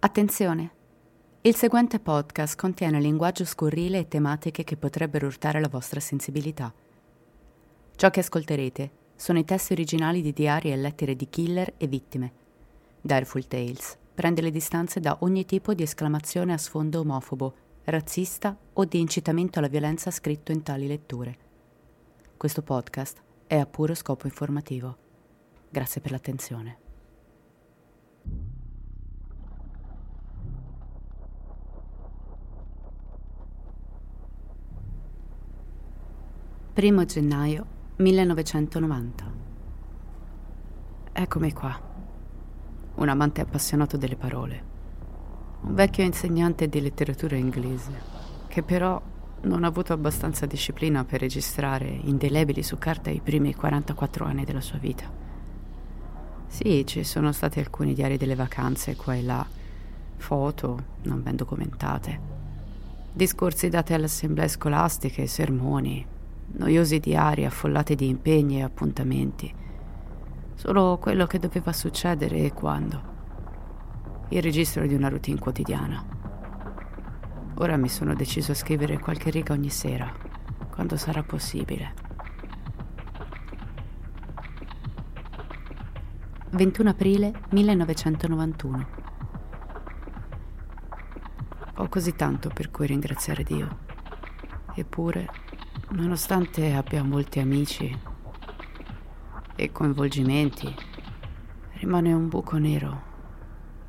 Attenzione! Il seguente podcast contiene linguaggio scurrile e tematiche che potrebbero urtare la vostra sensibilità. Ciò che ascolterete sono i testi originali di diari e lettere di killer e vittime. Direful Tales prende le distanze da ogni tipo di esclamazione a sfondo omofobo, razzista o di incitamento alla violenza scritto in tali letture. Questo podcast è a puro scopo informativo. Grazie per l'attenzione. Primo gennaio 1990. Eccomi qua, un amante appassionato delle parole, un vecchio insegnante di letteratura inglese, che però non ha avuto abbastanza disciplina per registrare indelebili su carta i primi 44 anni della sua vita. Sì, ci sono stati alcuni diari delle vacanze qua e là, foto non ben documentate, discorsi dati alle assemblee scolastiche, sermoni, noiosi diari affollati di impegni e appuntamenti. Solo quello che doveva succedere e quando. Il registro di una routine quotidiana. Ora mi sono deciso a scrivere qualche riga ogni sera, quando sarà possibile. 21 aprile 1991. Ho così tanto per cui ringraziare Dio. Eppure Nonostante abbia molti amici e coinvolgimenti, rimane un buco nero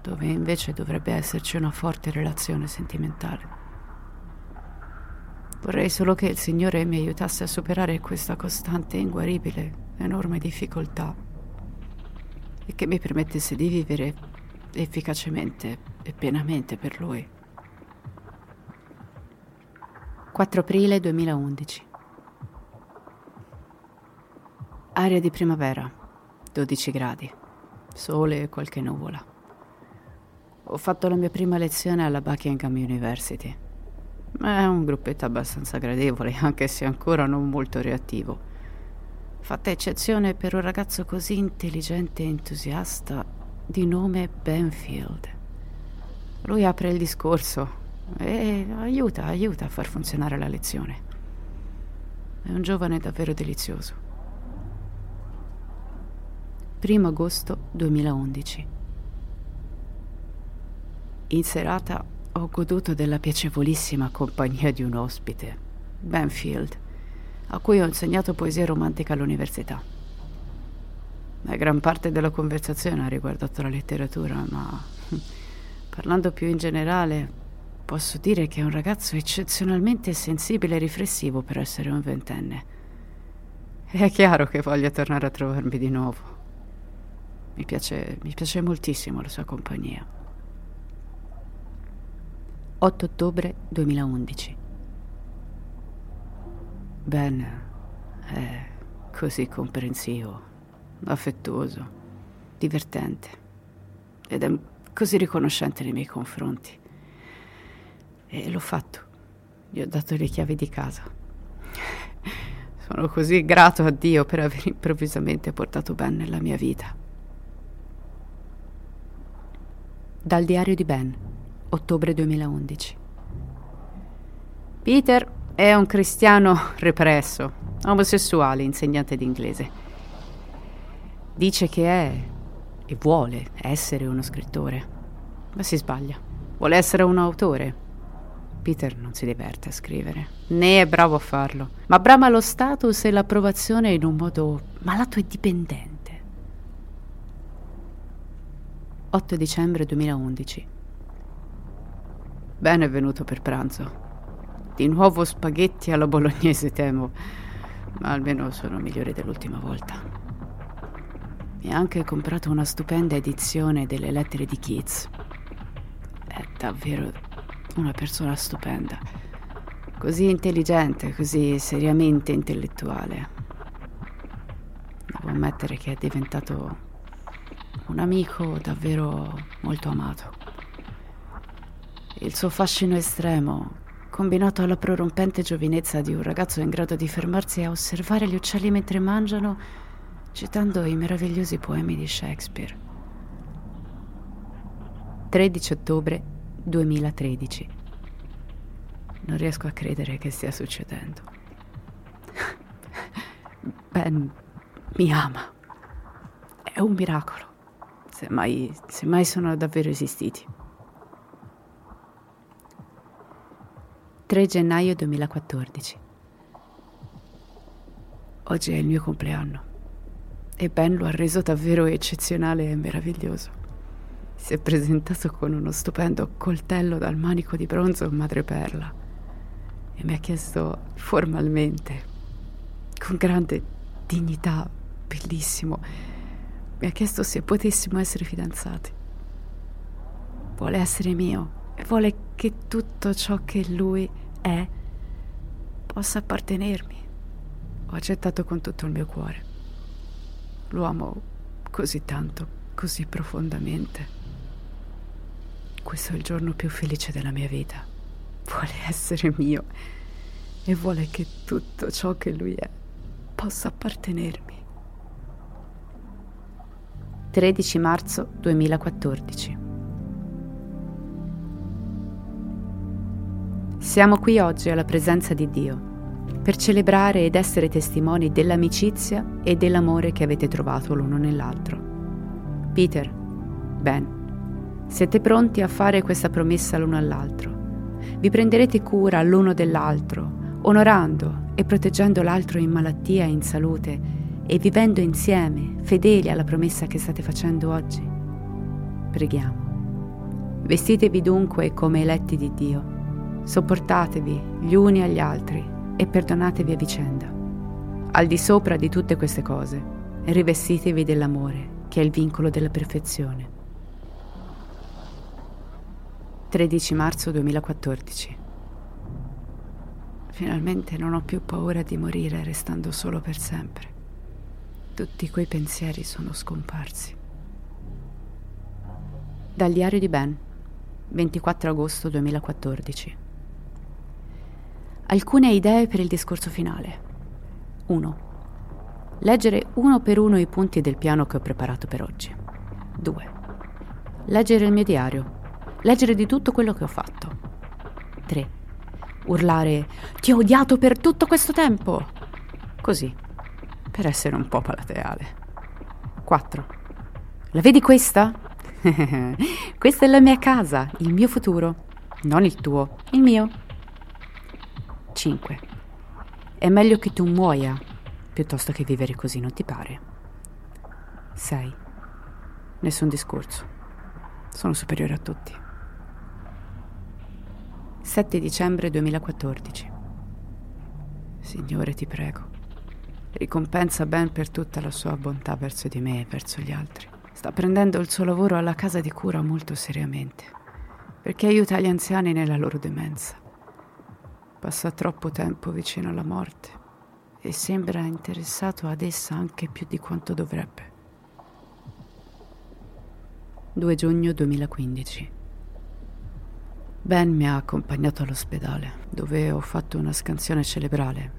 dove invece dovrebbe esserci una forte relazione sentimentale. Vorrei solo che il Signore mi aiutasse a superare questa costante e inguaribile enorme difficoltà e che mi permettesse di vivere efficacemente e pienamente per Lui. 4 aprile 2011 Aria di primavera, 12 gradi, sole e qualche nuvola. Ho fatto la mia prima lezione alla Buckingham University. È un gruppetto abbastanza gradevole, anche se ancora non molto reattivo. Fatta eccezione per un ragazzo così intelligente e entusiasta di nome Benfield. Lui apre il discorso e aiuta, aiuta a far funzionare la lezione. È un giovane davvero delizioso. 1 agosto 2011. In serata ho goduto della piacevolissima compagnia di un ospite, Benfield, a cui ho insegnato poesia romantica all'università. La gran parte della conversazione ha riguardato la letteratura, ma parlando più in generale, posso dire che è un ragazzo eccezionalmente sensibile e riflessivo per essere un ventenne. È chiaro che voglia tornare a trovarmi di nuovo. Mi piace, mi piace moltissimo la sua compagnia. 8 ottobre 2011. Ben è così comprensivo, affettuoso, divertente ed è così riconoscente nei miei confronti. E l'ho fatto. Gli ho dato le chiavi di casa. Sono così grato a Dio per aver improvvisamente portato Ben nella mia vita. Dal diario di Ben, ottobre 2011. Peter è un cristiano represso, omosessuale, insegnante d'inglese. Dice che è e vuole essere uno scrittore, ma si sbaglia. Vuole essere un autore. Peter non si diverte a scrivere, né è bravo a farlo, ma brama lo status e l'approvazione in un modo malato e dipendente. 8 dicembre 2011. Ben è venuto per pranzo. Di nuovo spaghetti alla bolognese, temo, ma almeno sono migliori dell'ultima volta. Mi ha anche comprato una stupenda edizione delle lettere di Keats. È davvero una persona stupenda. Così intelligente, così seriamente intellettuale. Devo ammettere che è diventato un amico davvero molto amato. Il suo fascino estremo, combinato alla prorompente giovinezza di un ragazzo in grado di fermarsi a osservare gli uccelli mentre mangiano, citando i meravigliosi poemi di Shakespeare. 13 ottobre 2013. Non riesco a credere che stia succedendo. Ben mi ama. È un miracolo, se mai, se mai sono davvero esistiti. 3 gennaio 2014. Oggi è il mio compleanno e Ben lo ha reso davvero eccezionale e meraviglioso. Si è presentato con uno stupendo coltello dal manico di bronzo madreperla e mi ha chiesto formalmente, con grande dignità, bellissimo, mi ha chiesto se potessimo essere fidanzati. Vuole essere mio e vuole che tutto ciò che lui è possa appartenermi. Ho accettato con tutto il mio cuore. Lo amo così tanto, così profondamente. Questo è il giorno più felice della mia vita. Vuole essere mio e vuole che tutto ciò che lui è possa appartenermi. 13 marzo 2014 Siamo qui oggi alla presenza di Dio per celebrare ed essere testimoni dell'amicizia e dell'amore che avete trovato l'uno nell'altro. Peter, Ben, siete pronti a fare questa promessa l'uno all'altro? Vi prenderete cura l'uno dell'altro, onorando e proteggendo l'altro in malattia e in salute e vivendo insieme, fedeli alla promessa che state facendo oggi? Preghiamo. Vestitevi dunque come eletti di Dio Sopportatevi gli uni agli altri e perdonatevi a vicenda. Al di sopra di tutte queste cose, rivestitevi dell'amore, che è il vincolo della perfezione. 13 marzo 2014 Finalmente non ho più paura di morire restando solo per sempre. Tutti quei pensieri sono scomparsi. Dal diario di Ben, 24 agosto 2014 alcune idee per il discorso finale. 1. Leggere uno per uno i punti del piano che ho preparato per oggi. 2. Leggere il mio diario. Leggere di tutto quello che ho fatto. 3. Urlare Ti ho odiato per tutto questo tempo! Così, per essere un po' palateale. 4. La vedi questa? questa è la mia casa, il mio futuro. Non il tuo, il mio. 5. È meglio che tu muoia piuttosto che vivere così, non ti pare? 6. Nessun discorso. Sono superiore a tutti. 7 dicembre 2014. Signore, ti prego, ricompensa Ben per tutta la sua bontà verso di me e verso gli altri. Sta prendendo il suo lavoro alla casa di cura molto seriamente, perché aiuta gli anziani nella loro demenza. Passa troppo tempo vicino alla morte e sembra interessato ad essa anche più di quanto dovrebbe. 2 giugno 2015 Ben mi ha accompagnato all'ospedale, dove ho fatto una scansione cerebrale,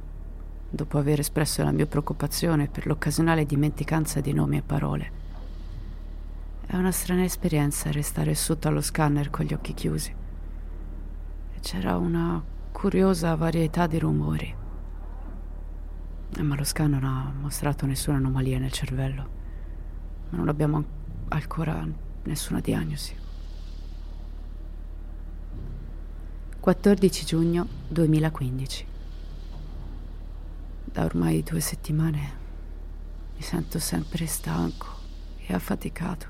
dopo aver espresso la mia preoccupazione per l'occasionale dimenticanza di nomi e parole. È una strana esperienza restare sotto allo scanner con gli occhi chiusi. C'era una curiosa varietà di rumori. Eh, ma lo scan non ha mostrato nessuna anomalia nel cervello. Ma non abbiamo ancora nessuna diagnosi. 14 giugno 2015. Da ormai due settimane mi sento sempre stanco e affaticato.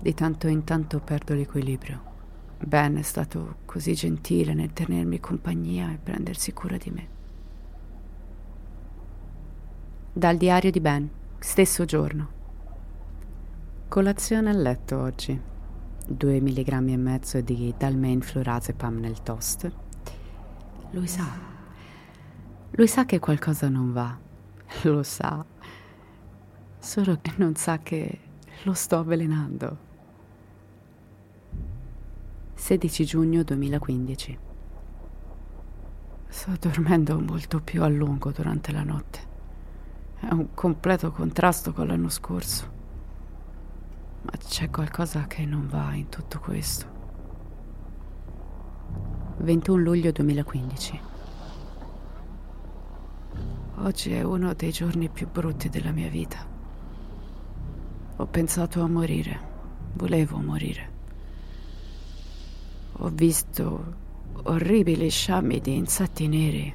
Di tanto in tanto perdo l'equilibrio. Ben è stato così gentile nel tenermi compagnia e prendersi cura di me. Dal diario di Ben, stesso giorno. Colazione a letto oggi. 2 mg e mezzo di Dalmain flurazepam nel toast. Lui sa. Lui sa che qualcosa non va. Lo sa. Solo che non sa che lo sto avvelenando. 16 giugno 2015. Sto dormendo molto più a lungo durante la notte. È un completo contrasto con l'anno scorso. Ma c'è qualcosa che non va in tutto questo. 21 luglio 2015. Oggi è uno dei giorni più brutti della mia vita. Ho pensato a morire. Volevo morire. Ho visto orribili sciami di insetti neri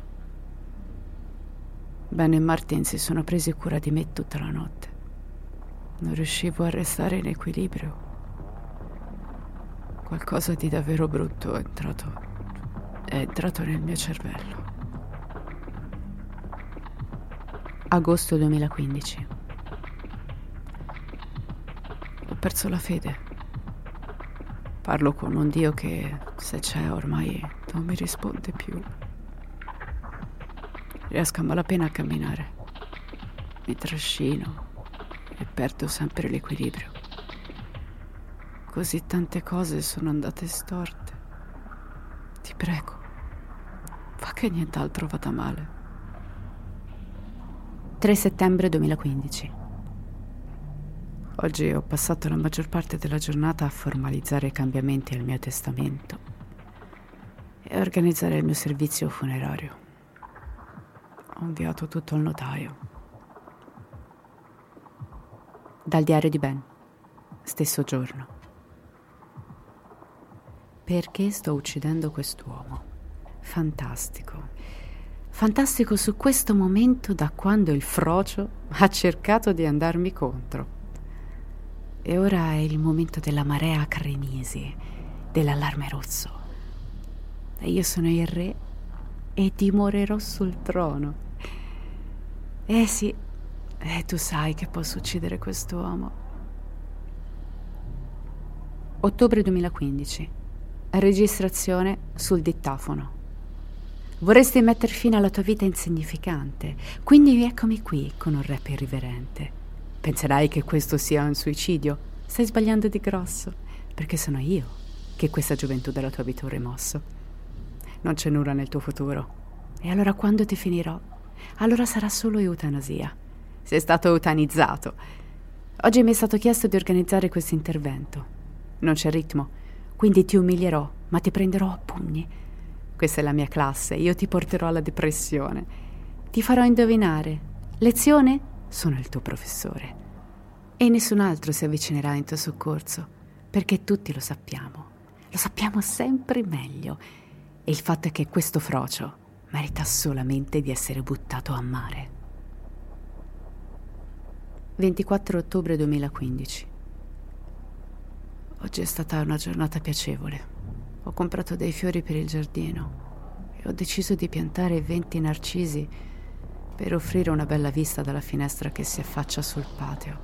Ben e Martin si sono presi cura di me tutta la notte. Non riuscivo a restare in equilibrio. Qualcosa di davvero brutto è entrato, è entrato nel mio cervello. Agosto 2015. Ho perso la fede. Parlo con un Dio che, se c'è ormai, non mi risponde più. Riesco a malapena a camminare. Mi trascino e perdo sempre l'equilibrio. Così tante cose sono andate storte. Ti prego, fa che nient'altro vada male. 3 settembre 2015. Oggi ho passato la maggior parte della giornata a formalizzare i cambiamenti al mio testamento e a organizzare il mio servizio funerario. Ho inviato tutto al notaio. Dal diario di Ben, stesso giorno. Perché sto uccidendo quest'uomo? Fantastico. Fantastico su questo momento da quando il frocio ha cercato di andarmi contro. E ora è il momento della marea cremisi, dell'allarme rosso. E io sono il re e dimorerò sul trono. Eh sì, eh, tu sai che posso uccidere quest'uomo. Ottobre 2015. Registrazione sul dittafono. Vorresti mettere fine alla tua vita insignificante, quindi eccomi qui con un rap irriverente. Penserai che questo sia un suicidio? Stai sbagliando di grosso, perché sono io che questa gioventù della tua vita ho rimosso. Non c'è nulla nel tuo futuro. E allora quando ti finirò, allora sarà solo eutanasia. Sei stato eutanizzato. Oggi mi è stato chiesto di organizzare questo intervento. Non c'è ritmo, quindi ti umilierò, ma ti prenderò a pugni. Questa è la mia classe, io ti porterò alla depressione. Ti farò indovinare. Lezione? Sono il tuo professore. E nessun altro si avvicinerà in tuo soccorso, perché tutti lo sappiamo. Lo sappiamo sempre meglio. E il fatto è che questo frocio merita solamente di essere buttato a mare. 24 ottobre 2015. Oggi è stata una giornata piacevole. Ho comprato dei fiori per il giardino e ho deciso di piantare 20 narcisi per offrire una bella vista dalla finestra che si affaccia sul patio.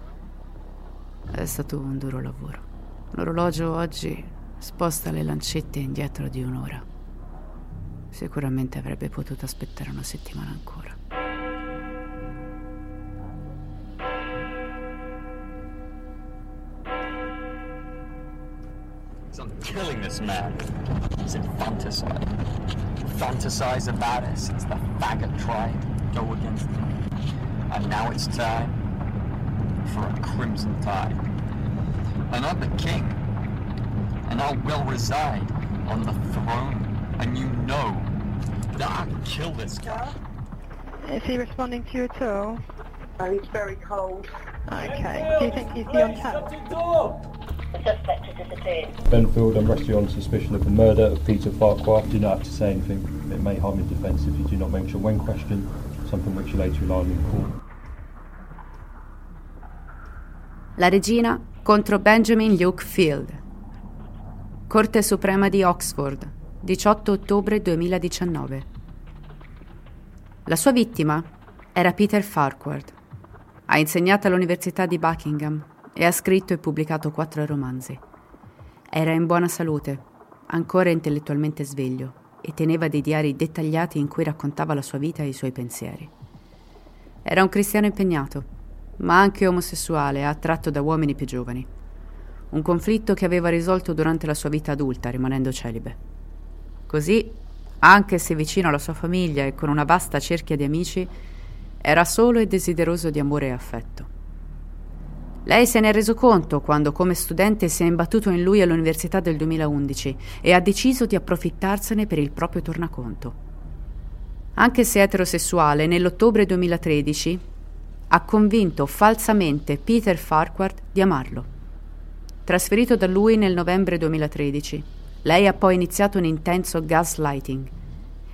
È stato un duro lavoro. L'orologio oggi sposta le lancette indietro di un'ora. Sicuramente avrebbe potuto aspettare una settimana ancora. Killing this man. He's infanticide. Fantasize about it since the faggot tried to go against me. And now it's time for a crimson tide. And I'm the king. And I will reside on the throne. And you know that I can kill this guy. Is he responding to you at all? Oh, he's very cold. Okay. Do you think he's beyond touch? The suspect has disappeared. Benfield, I'm arrested on suspicion of the murder of Peter Farquhar. Do not have to say anything. It may harm your defence if you do not mention when questioned, something which you later rely on in court. La regina contro Benjamin Luke Field. Corte Suprema di Oxford, 18 ottobre 2019. La sua vittima era Peter Farquhar. Ha insegnato all'Università di Buckingham e ha scritto e pubblicato quattro romanzi. Era in buona salute, ancora intellettualmente sveglio, e teneva dei diari dettagliati in cui raccontava la sua vita e i suoi pensieri. Era un cristiano impegnato, ma anche omosessuale, attratto da uomini più giovani. Un conflitto che aveva risolto durante la sua vita adulta, rimanendo celibe. Così, anche se vicino alla sua famiglia e con una vasta cerchia di amici, era solo e desideroso di amore e affetto. Lei se ne è reso conto quando come studente si è imbattuto in lui all'università del 2011 e ha deciso di approfittarsene per il proprio tornaconto. Anche se eterosessuale, nell'ottobre 2013 ha convinto falsamente Peter Farquhar di amarlo. Trasferito da lui nel novembre 2013, lei ha poi iniziato un intenso gaslighting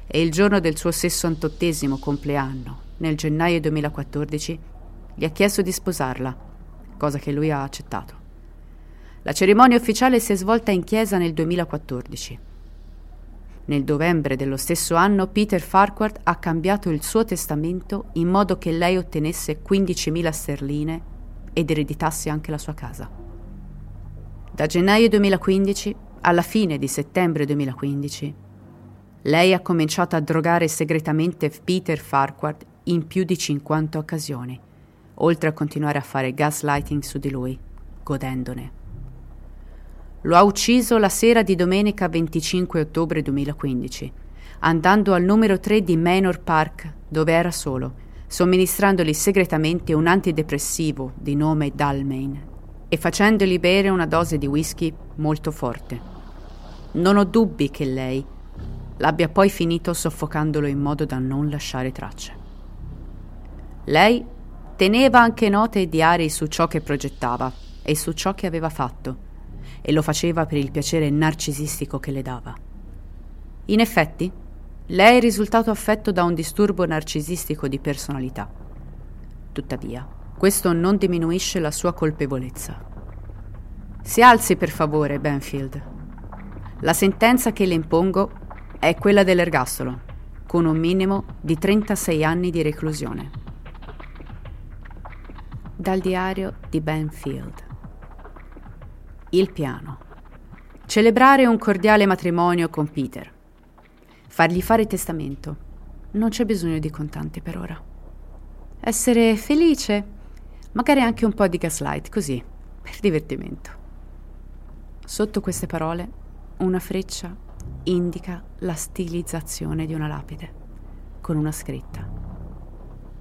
e il giorno del suo 68 compleanno, nel gennaio 2014, gli ha chiesto di sposarla cosa che lui ha accettato. La cerimonia ufficiale si è svolta in chiesa nel 2014. Nel novembre dello stesso anno Peter Farquhar ha cambiato il suo testamento in modo che lei ottenesse 15.000 sterline ed ereditasse anche la sua casa. Da gennaio 2015 alla fine di settembre 2015 lei ha cominciato a drogare segretamente Peter Farquhar in più di 50 occasioni oltre a continuare a fare gaslighting su di lui, godendone. Lo ha ucciso la sera di domenica 25 ottobre 2015, andando al numero 3 di Manor Park, dove era solo, somministrandogli segretamente un antidepressivo di nome Dalmain e facendogli bere una dose di whisky molto forte. Non ho dubbi che lei l'abbia poi finito soffocandolo in modo da non lasciare tracce. Lei Teneva anche note e diari su ciò che progettava e su ciò che aveva fatto, e lo faceva per il piacere narcisistico che le dava. In effetti, lei è risultato affetto da un disturbo narcisistico di personalità. Tuttavia, questo non diminuisce la sua colpevolezza. Si alzi per favore, Benfield. La sentenza che le impongo è quella dell'ergastolo, con un minimo di 36 anni di reclusione. Dal diario di Benfield. Il piano. Celebrare un cordiale matrimonio con Peter. Fargli fare testamento. Non c'è bisogno di contanti per ora. Essere felice. Magari anche un po' di gaslight, così, per divertimento. Sotto queste parole, una freccia indica la stilizzazione di una lapide, con una scritta.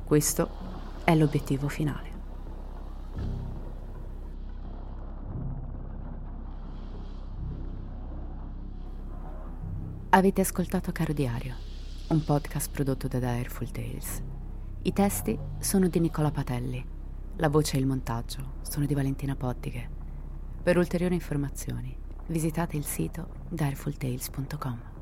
Questo è l'obiettivo finale. Avete ascoltato Caro Diario, un podcast prodotto da Direful Tales. I testi sono di Nicola Patelli, la voce e il montaggio sono di Valentina Pottiche. Per ulteriori informazioni visitate il sito direfultales.com.